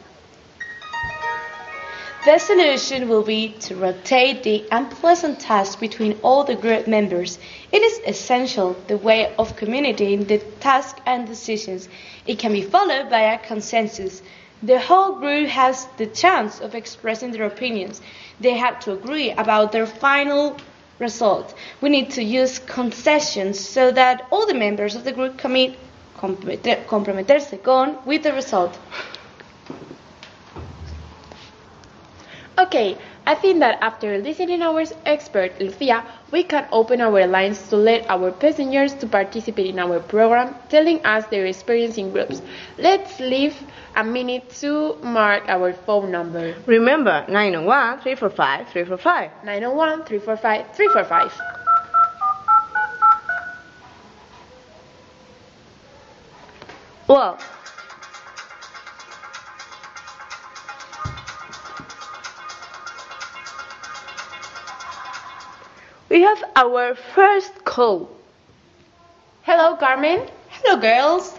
The solution will be to rotate the unpleasant tasks between all the group members. It is essential the way of communicating the tasks and decisions. It can be followed by a consensus. The whole group has the chance of expressing their opinions. They have to agree about their final result. We need to use concessions so that all the members of the group commit comprometer- comprometerse con with the result. Okay, I think that after listening our expert Lucia, we can open our lines to let our passengers to participate in our program, telling us their experience in groups. Let's leave a minute to mark our phone number. Remember, 901 345 345. 901 345 345. Well, we have our first call. Hello, Carmen. Hello, girls.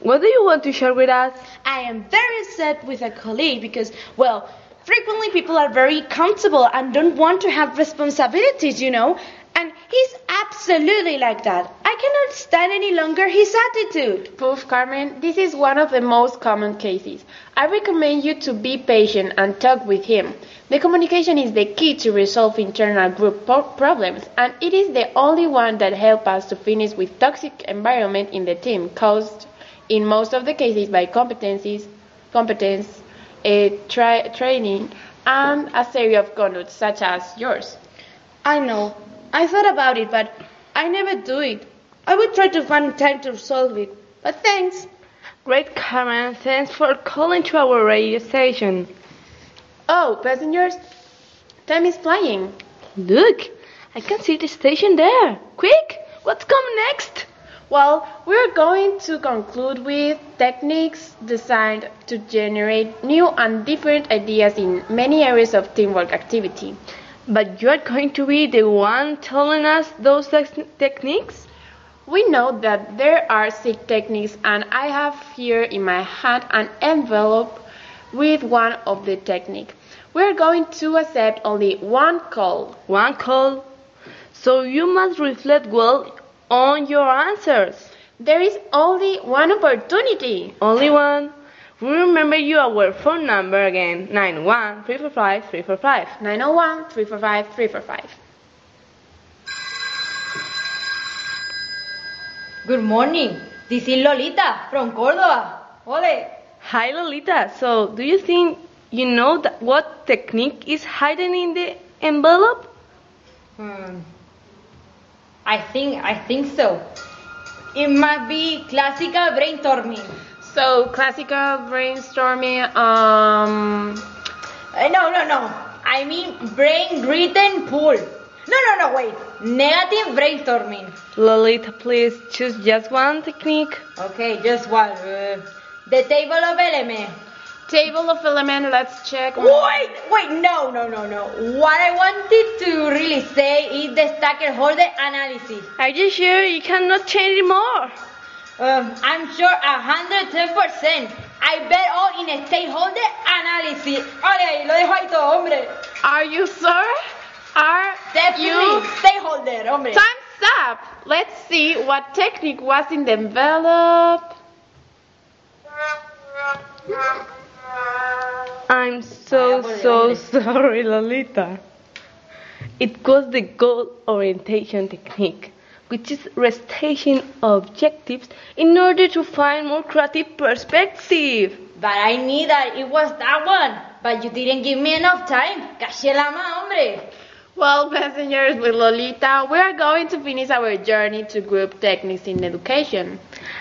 What do you want to share with us? I am very sad with a colleague because, well, frequently people are very comfortable and don't want to have responsibilities, you know. And he's absolutely like that. I cannot stand any longer his attitude. Poof, Carmen, this is one of the most common cases. I recommend you to be patient and talk with him. The communication is the key to resolve internal group problems, and it is the only one that helps us to finish with toxic environment in the team caused in most of the cases by competencies, competence, uh, tra- training, and a series of conduct such as yours. I know. I thought about it, but I never do it. I will try to find time to solve it. But thanks. Great, Carmen. Thanks for calling to our radio station. Oh, passengers, time is flying. Look, I can see the station there. Quick, what's coming next? Well, we're going to conclude with techniques designed to generate new and different ideas in many areas of teamwork activity. But you're going to be the one telling us those techniques? We know that there are six techniques, and I have here in my hand an envelope with one of the technique. We're going to accept only one call. One call. So you must reflect well on your answers. There is only one opportunity. Only one. We remember you our phone number again 91 345 345. 901 345 345. Good morning. This is Lolita from Córdoba. Ole. Hi Lolita. So, do you think you know that what technique is hidden in the envelope? Hmm. I think I think so. It must be classical brainstorming. So, classical brainstorming, um, Uh, no, no, no. I mean brain written pool. No, no, no. Wait. Negative brainstorming. Lolita, please choose just one technique. Okay, just one. Uh, the table of elements. table of element, let's check. Wait, wait, no, no, no, no. What I wanted to really say is the stakeholder analysis. Are you sure you cannot change it more? Um, I'm sure a hundred ten percent. I bet all in a stakeholder analysis. Ole, lo dejo ahí todo, hombre. Are you sure? Are Definitely you? stakeholder, hombre. Time's up. Let's see what technique was in the envelope. I'm so, so sorry, Lolita. It was the goal orientation technique, which is restating objectives in order to find more creative perspective. But I knew that it was that one. But you didn't give me enough time. Caché la ma, hombre. Well, passengers with Lolita, we are going to finish our journey to group techniques in education.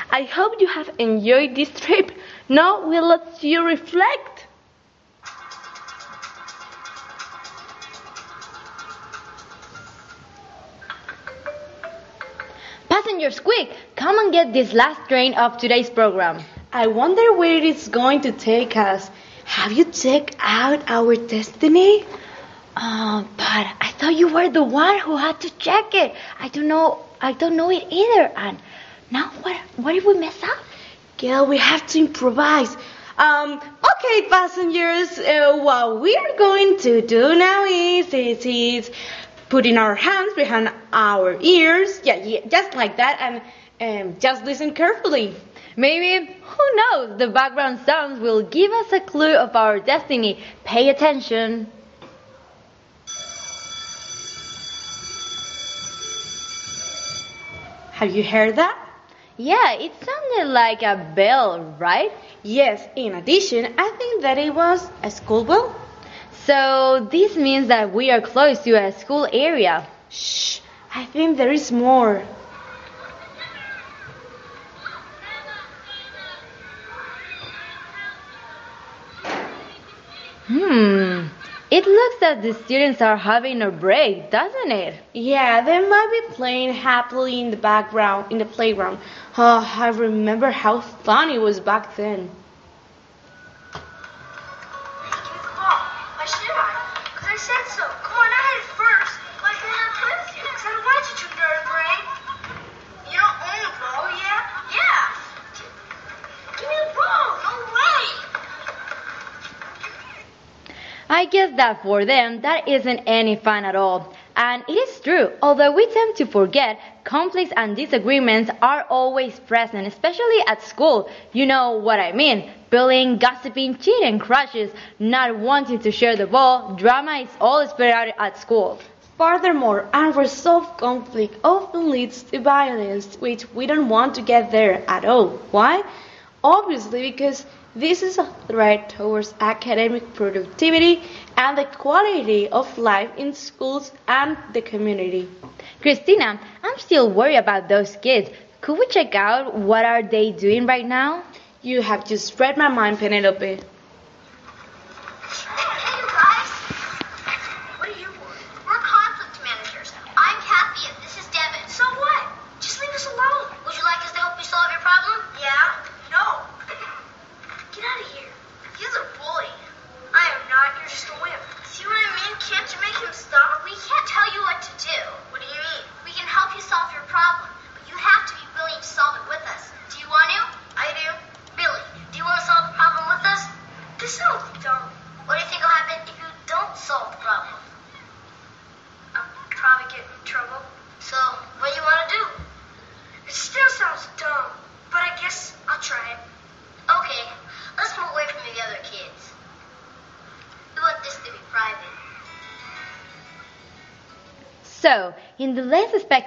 I hope you have enjoyed this trip. Now we'll let you reflect. Passengers, quick! Come and get this last train of today's program. I wonder where it is going to take us. Have you checked out our destiny? Uh, but I thought you were the one who had to check it. I don't know. I don't know it either. And now, what? What if we mess up? Girl, we have to improvise. Um, okay, passengers, uh, what we are going to do now is, is, is putting our hands behind our ears, yeah, yeah just like that, and um, just listen carefully. Maybe, who knows, the background sounds will give us a clue of our destiny. Pay attention. Have you heard that? Yeah, it sounded like a bell, right? Yes, in addition, I think that it was a school bell. So this means that we are close to a school area. Shh, I think there is more. Hmm. It looks that the students are having a break, doesn't it? Yeah, they might be playing happily in the background, in the playground. Oh, I remember how fun it was back then. Why should I? Because I said so. Come on, I had it first. Why can't I play with you? Because I don't want you to, nerd brain. You don't own the ball, yeah? Yeah. Give me the ball. No. I guess that for them, that isn't any fun at all. And it is true, although we tend to forget, conflicts and disagreements are always present, especially at school. You know what I mean. Bullying, gossiping, cheating, crushes, not wanting to share the ball, drama is all spread out at school. Furthermore, unresolved conflict often leads to violence, which we don't want to get there at all. Why? Obviously, because this is a threat towards academic productivity and the quality of life in schools and the community. Christina, I'm still worried about those kids. Could we check out what are they doing right now? You have just read my mind, Penelope.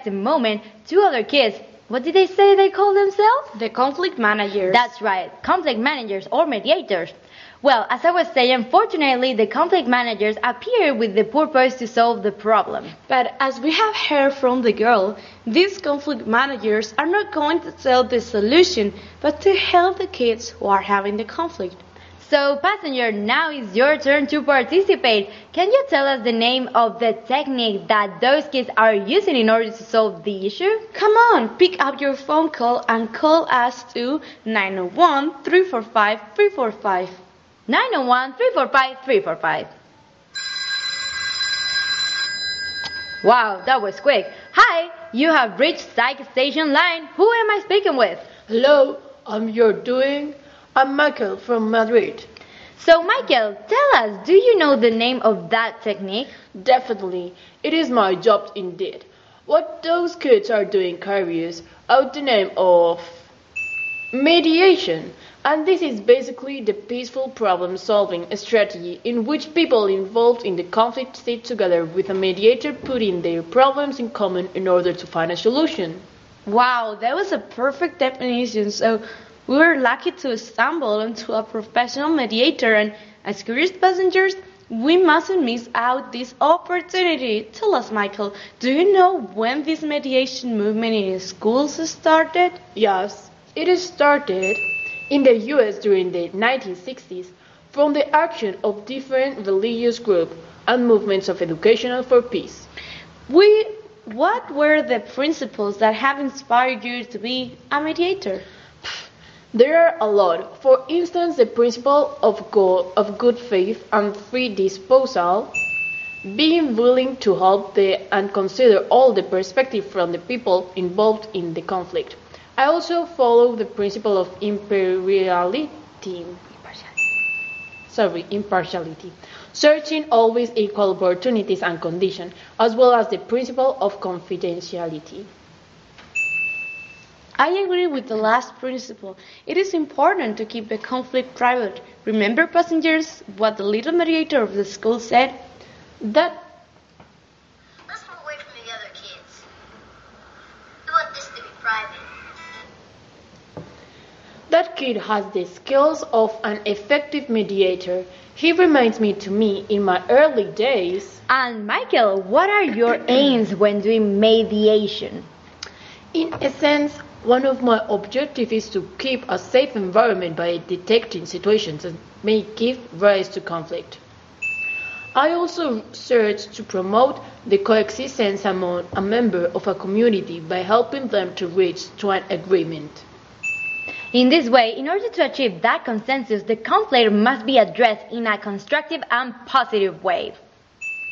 Expected moment, two other kids, what did they say they call themselves? The conflict managers. That's right, conflict managers or mediators. Well, as I was saying, fortunately, the conflict managers appear with the purpose to solve the problem. But as we have heard from the girl, these conflict managers are not going to tell the solution, but to help the kids who are having the conflict. So, passenger, now is your turn to participate. Can you tell us the name of the technique that those kids are using in order to solve the issue? Come on, pick up your phone call and call us to 901 345 345. 901 345 345. Wow, that was quick. Hi, you have reached PsyStation Line. Who am I speaking with? Hello, I'm your doing. I'm Michael from Madrid. So, Michael, tell us, do you know the name of that technique? Definitely, it is my job indeed. What those kids are doing carries out the name of mediation, and this is basically the peaceful problem solving strategy in which people involved in the conflict sit together with a mediator putting their problems in common in order to find a solution. Wow, that was a perfect definition. So we were lucky to stumble into a professional mediator, and as curious passengers, we mustn't miss out this opportunity. Tell us, Michael, do you know when this mediation movement in schools started? Yes, it is started in the US during the 1960s from the action of different religious groups and movements of education for peace. We, what were the principles that have inspired you to be a mediator? There are a lot. For instance, the principle of, go- of good faith and free disposal, being willing to help the, and consider all the perspective from the people involved in the conflict. I also follow the principle of imperiality. sorry, impartiality, searching always equal opportunities and conditions, as well as the principle of confidentiality. I agree with the last principle. It is important to keep the conflict private. Remember, passengers, what the little mediator of the school said? That Let's move away from the other kids. We want this to be private. that kid has the skills of an effective mediator. He reminds me to me in my early days. And Michael, what are your aims when doing mediation? In a sense, one of my objectives is to keep a safe environment by detecting situations that may give rise to conflict. I also search to promote the coexistence among a member of a community by helping them to reach to an agreement. In this way, in order to achieve that consensus, the conflict must be addressed in a constructive and positive way.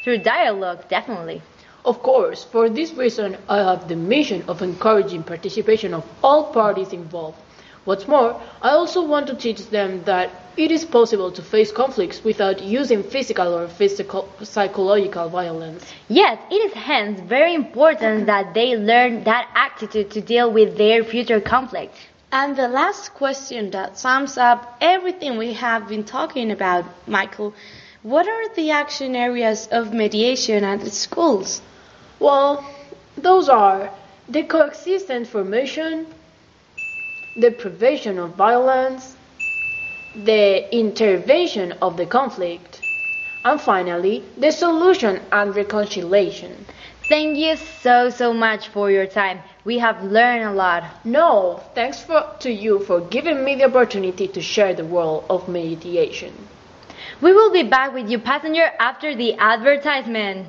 Through dialogue, definitely. Of course, for this reason, I have the mission of encouraging participation of all parties involved. What's more, I also want to teach them that it is possible to face conflicts without using physical or physical, psychological violence. Yes, it is hence very important that they learn that attitude to deal with their future conflicts. And the last question that sums up everything we have been talking about, Michael, what are the action areas of mediation at the schools? Well, those are the coexistence formation, the prevention of violence, the intervention of the conflict, and finally, the solution and reconciliation. Thank you so, so much for your time. We have learned a lot. No, thanks for, to you for giving me the opportunity to share the world of mediation. We will be back with you, passenger, after the advertisement.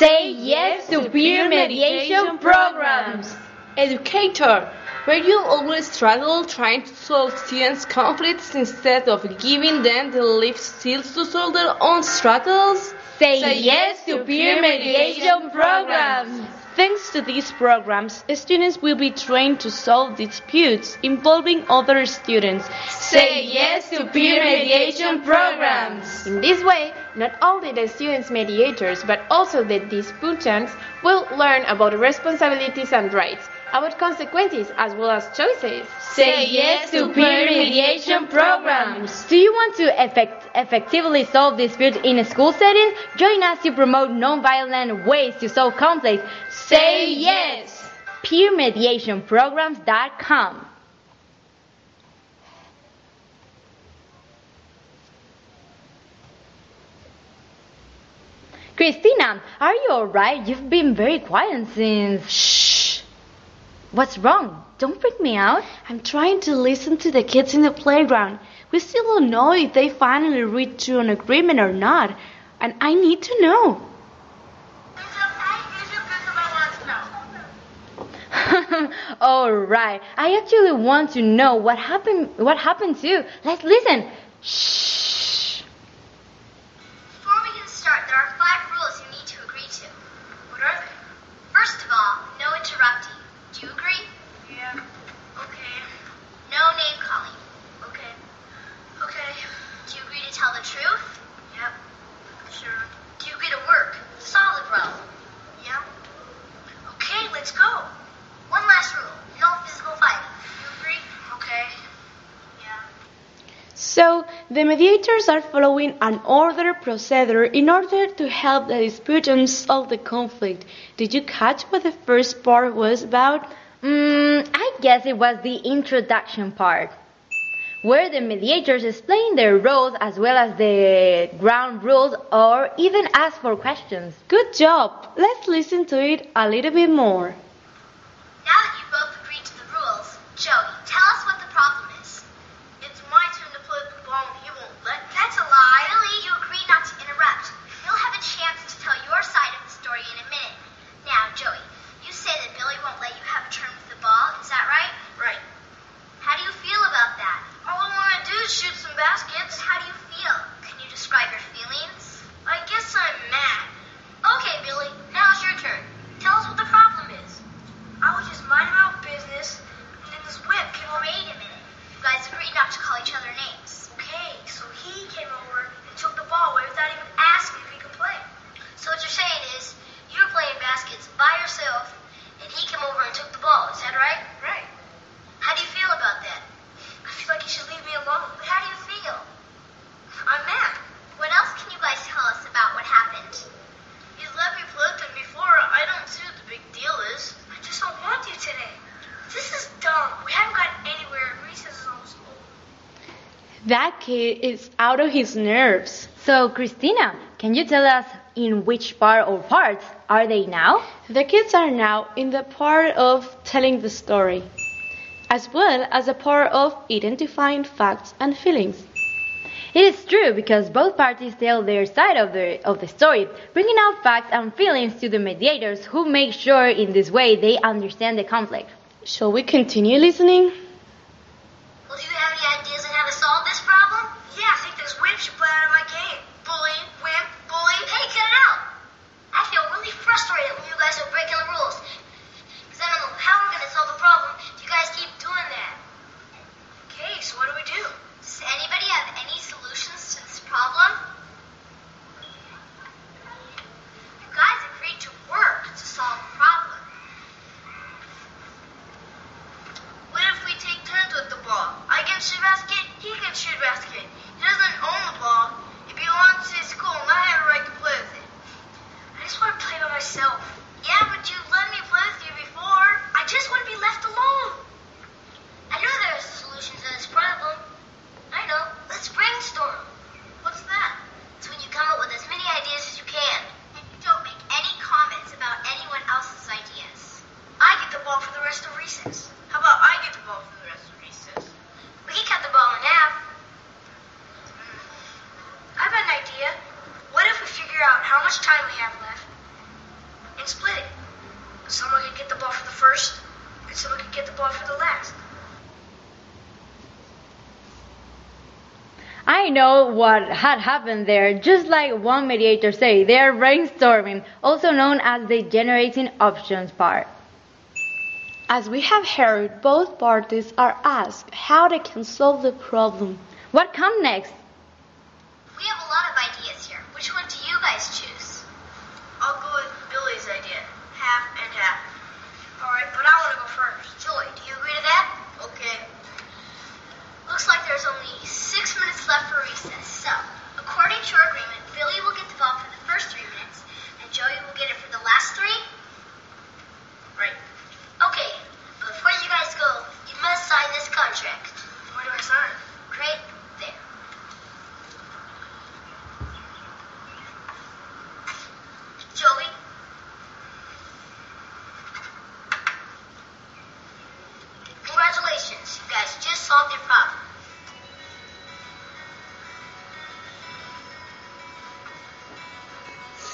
Say yes to peer mediation programs. Educator, were you always struggle trying to solve students' conflicts instead of giving them the life skills to solve their own struggles? Say yes to peer mediation programs. Thanks to these programs, students will be trained to solve disputes involving other students. Say yes to peer mediation programs. In this way, not only the students mediators, but also the disputants will learn about responsibilities and rights, about consequences as well as choices. Say yes to peer mediation programs. Do you want to effect- effectively solve disputes in a school setting? Join us to promote nonviolent ways to solve conflicts. Say yes. Peermediationprograms.com. Christina, are you alright? You've been very quiet since. Shh. What's wrong? Don't freak me out. I'm trying to listen to the kids in the playground. We still don't know if they finally reached to an agreement or not, and I need to know. alright. I actually want to know what happened what happened too. Let's listen. Shh. Before we get started, there are five rules you need to agree to. What are they? First of all, no interrupting. Do you agree? Yeah. Okay. No name calling. Okay. Okay. Do you agree to tell the truth? Yep. Sure. Do you agree to work? Solid row. Yep. Okay, let's go. One last rule. No physical fighting. You agree? Okay. Yeah. So, the mediators are following an order procedure in order to help the disputants solve the conflict. Did you catch what the first part was about? Mm, I guess it was the introduction part, where the mediators explain their roles as well as the ground rules or even ask for questions. Good job. Let's listen to it a little bit more. Now that you both agreed to the rules, Joey, tell us what the problem is. It's my turn to play the ball and he won't let. That's a lie. Billy, you agreed not to interrupt. You'll have a chance to tell your side of the story in a minute. Now, Joey, you say that Billy won't let you have a turn with the ball. Is that right? Right. How do you feel about that? All I want to do is shoot some baskets. How do you feel? Can you describe your feelings? I guess I'm mad. Okay, Billy, now it's your turn. Tell us what the problem is. That kid is out of his nerves. So, Christina, can you tell us in which part or parts are they now? The kids are now in the part of telling the story, as well as the part of identifying facts and feelings. It is true because both parties tell their side of the, of the story, bringing out facts and feelings to the mediators who make sure in this way they understand the conflict. Shall we continue listening? Well, do you have any ideas on how to solve this problem? Yeah, I think this wimp should play out of my game. Bullying, wimp, bullying. Hey, cut it out! I feel really frustrated when you guys are breaking the rules. Because I don't know how we're going to solve the problem if you guys keep doing that. Okay, so what do we do? Does anybody have any solutions to this problem? You guys agreed to work to solve the problem. What turns with the ball? I can shoot basket, he can shoot basket. He doesn't own the ball. It belongs to his school, and I have a right to play with it. I just want to play by myself. Yeah, but you let me play with you before. I just want to be left alone. I know there's a solution to this problem. I know. Let's brainstorm. What's that? It's when you come up with as many ideas as you can. And you don't make any comments about anyone else's ideas. I get the ball for the rest of recess. How about I get the ball for the rest of recess? We can cut the ball in half. Hmm. I have an idea. What if we figure out how much time we have left and split it? Someone could get the ball for the first, and someone could get the ball for the last. I know what had happened there. Just like one mediator said, they are brainstorming, also known as the generating options part. As we have heard, both parties are asked how they can solve the problem. What comes next? We have a lot of ideas here. Which one do you guys choose? I'll go with Billy's idea. Half and half. Alright, but I want to go first. Joy, do you agree to that? Okay. Looks like there's only six minutes left for recess. So, according to our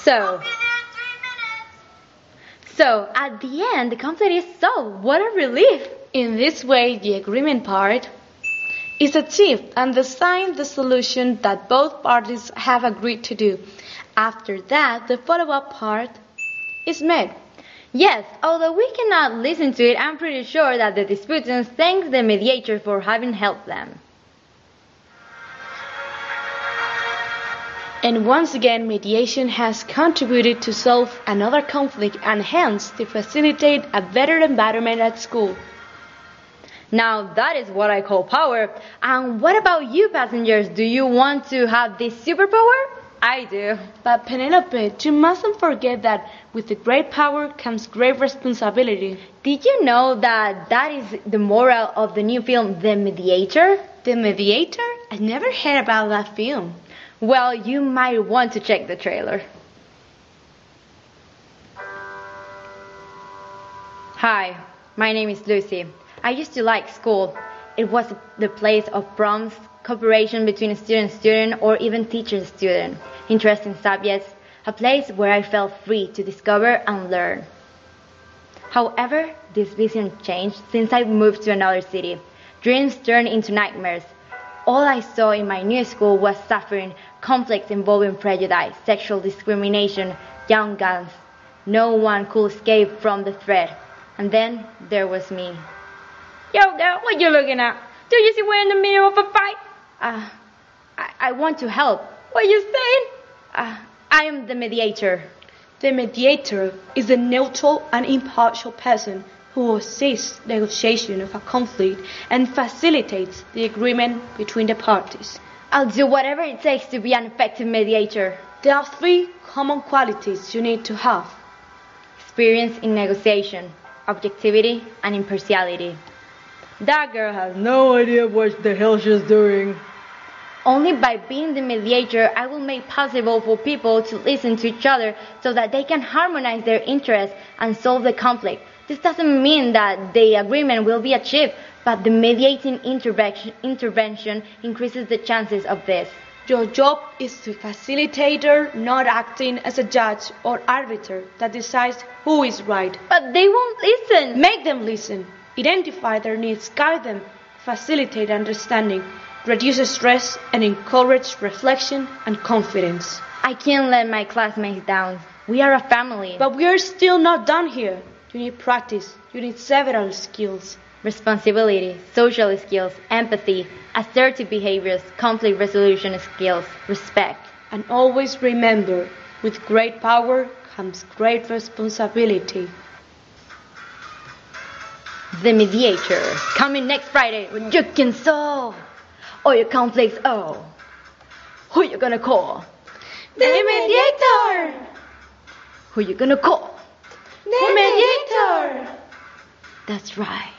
So, so at the end, the conflict is solved. What a relief! In this way, the agreement part is achieved and the sign the solution that both parties have agreed to do. After that, the follow-up part is made. Yes, although we cannot listen to it, I'm pretty sure that the disputants thank the mediator for having helped them. And once again, mediation has contributed to solve another conflict and hence to facilitate a better environment at school. Now that is what I call power. And what about you passengers? Do you want to have this superpower? I do. But Penelope, you mustn't forget that with the great power comes great responsibility. Did you know that that is the moral of the new film, The Mediator? The Mediator? I never heard about that film. Well, you might want to check the trailer. Hi, my name is Lucy. I used to like school. It was the place of prompts, cooperation between student student or even teacher student, interesting subjects, a place where I felt free to discover and learn. However, this vision changed since I moved to another city. Dreams turned into nightmares. All I saw in my new school was suffering, conflicts involving prejudice, sexual discrimination, young guns. No one could escape from the threat. And then there was me. Yo, there, what you looking at? Do you see we're in the middle of a fight? Uh, I, I want to help. What you saying? Uh, I am the mediator. The mediator is a neutral and impartial person who assists negotiation of a conflict and facilitates the agreement between the parties. I'll do whatever it takes to be an effective mediator. There are three common qualities you need to have. Experience in negotiation, objectivity, and impartiality. That girl has no idea what the hell she's doing. Only by being the mediator, I will make possible for people to listen to each other so that they can harmonize their interests and solve the conflict. This doesn't mean that the agreement will be achieved, but the mediating intervention, increases the chances of this. Your job is to facilitator, not acting as a judge or arbiter that decides who is right. But they won't listen. Make them listen. Identify their needs, guide them, facilitate understanding, reduce stress, and encourage reflection and confidence. I can't let my classmates down. We are a family. But we are still not done here. You need practice. You need several skills. Responsibility, social skills, empathy, assertive behaviors, conflict resolution skills, respect. And always remember, with great power comes great responsibility. The Mediator, coming next Friday when you can solve all your conflicts. Oh, who you gonna call? The Mediator! Who you gonna call? The Mediator! That's right.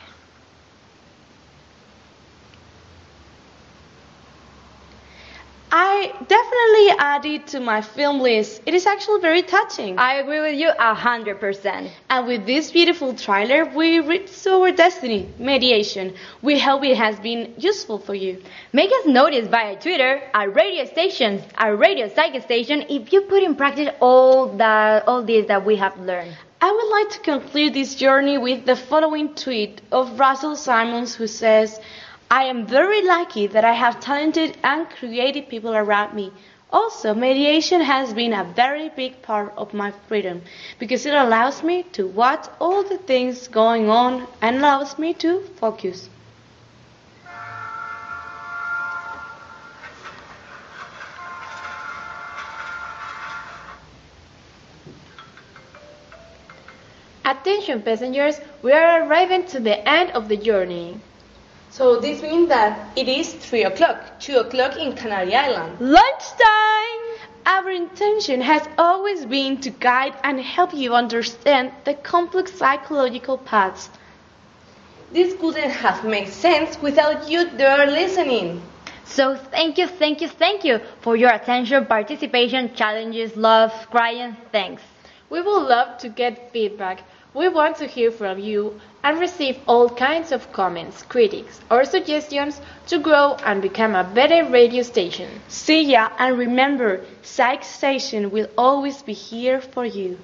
I definitely add it to my film list. It is actually very touching. I agree with you a hundred percent. And with this beautiful trailer, we reach our destiny, mediation. We hope it has been useful for you. Make us notice via Twitter, our radio stations, our radio psychic station, if you put in practice all that all this that we have learned. I would like to conclude this journey with the following tweet of Russell Simmons who says, I am very lucky that I have talented and creative people around me. Also, mediation has been a very big part of my freedom because it allows me to watch all the things going on and allows me to focus. Attention passengers, we are arriving to the end of the journey. So this means that it is 3 o'clock, 2 o'clock in Canary Island. Lunchtime! Our intention has always been to guide and help you understand the complex psychological paths. This couldn't have made sense without you there listening. So thank you, thank you, thank you for your attention, participation, challenges, love, crying, thanks. We would love to get feedback. We want to hear from you and receive all kinds of comments, critics, or suggestions to grow and become a better radio station. See ya and remember, PsyStation will always be here for you.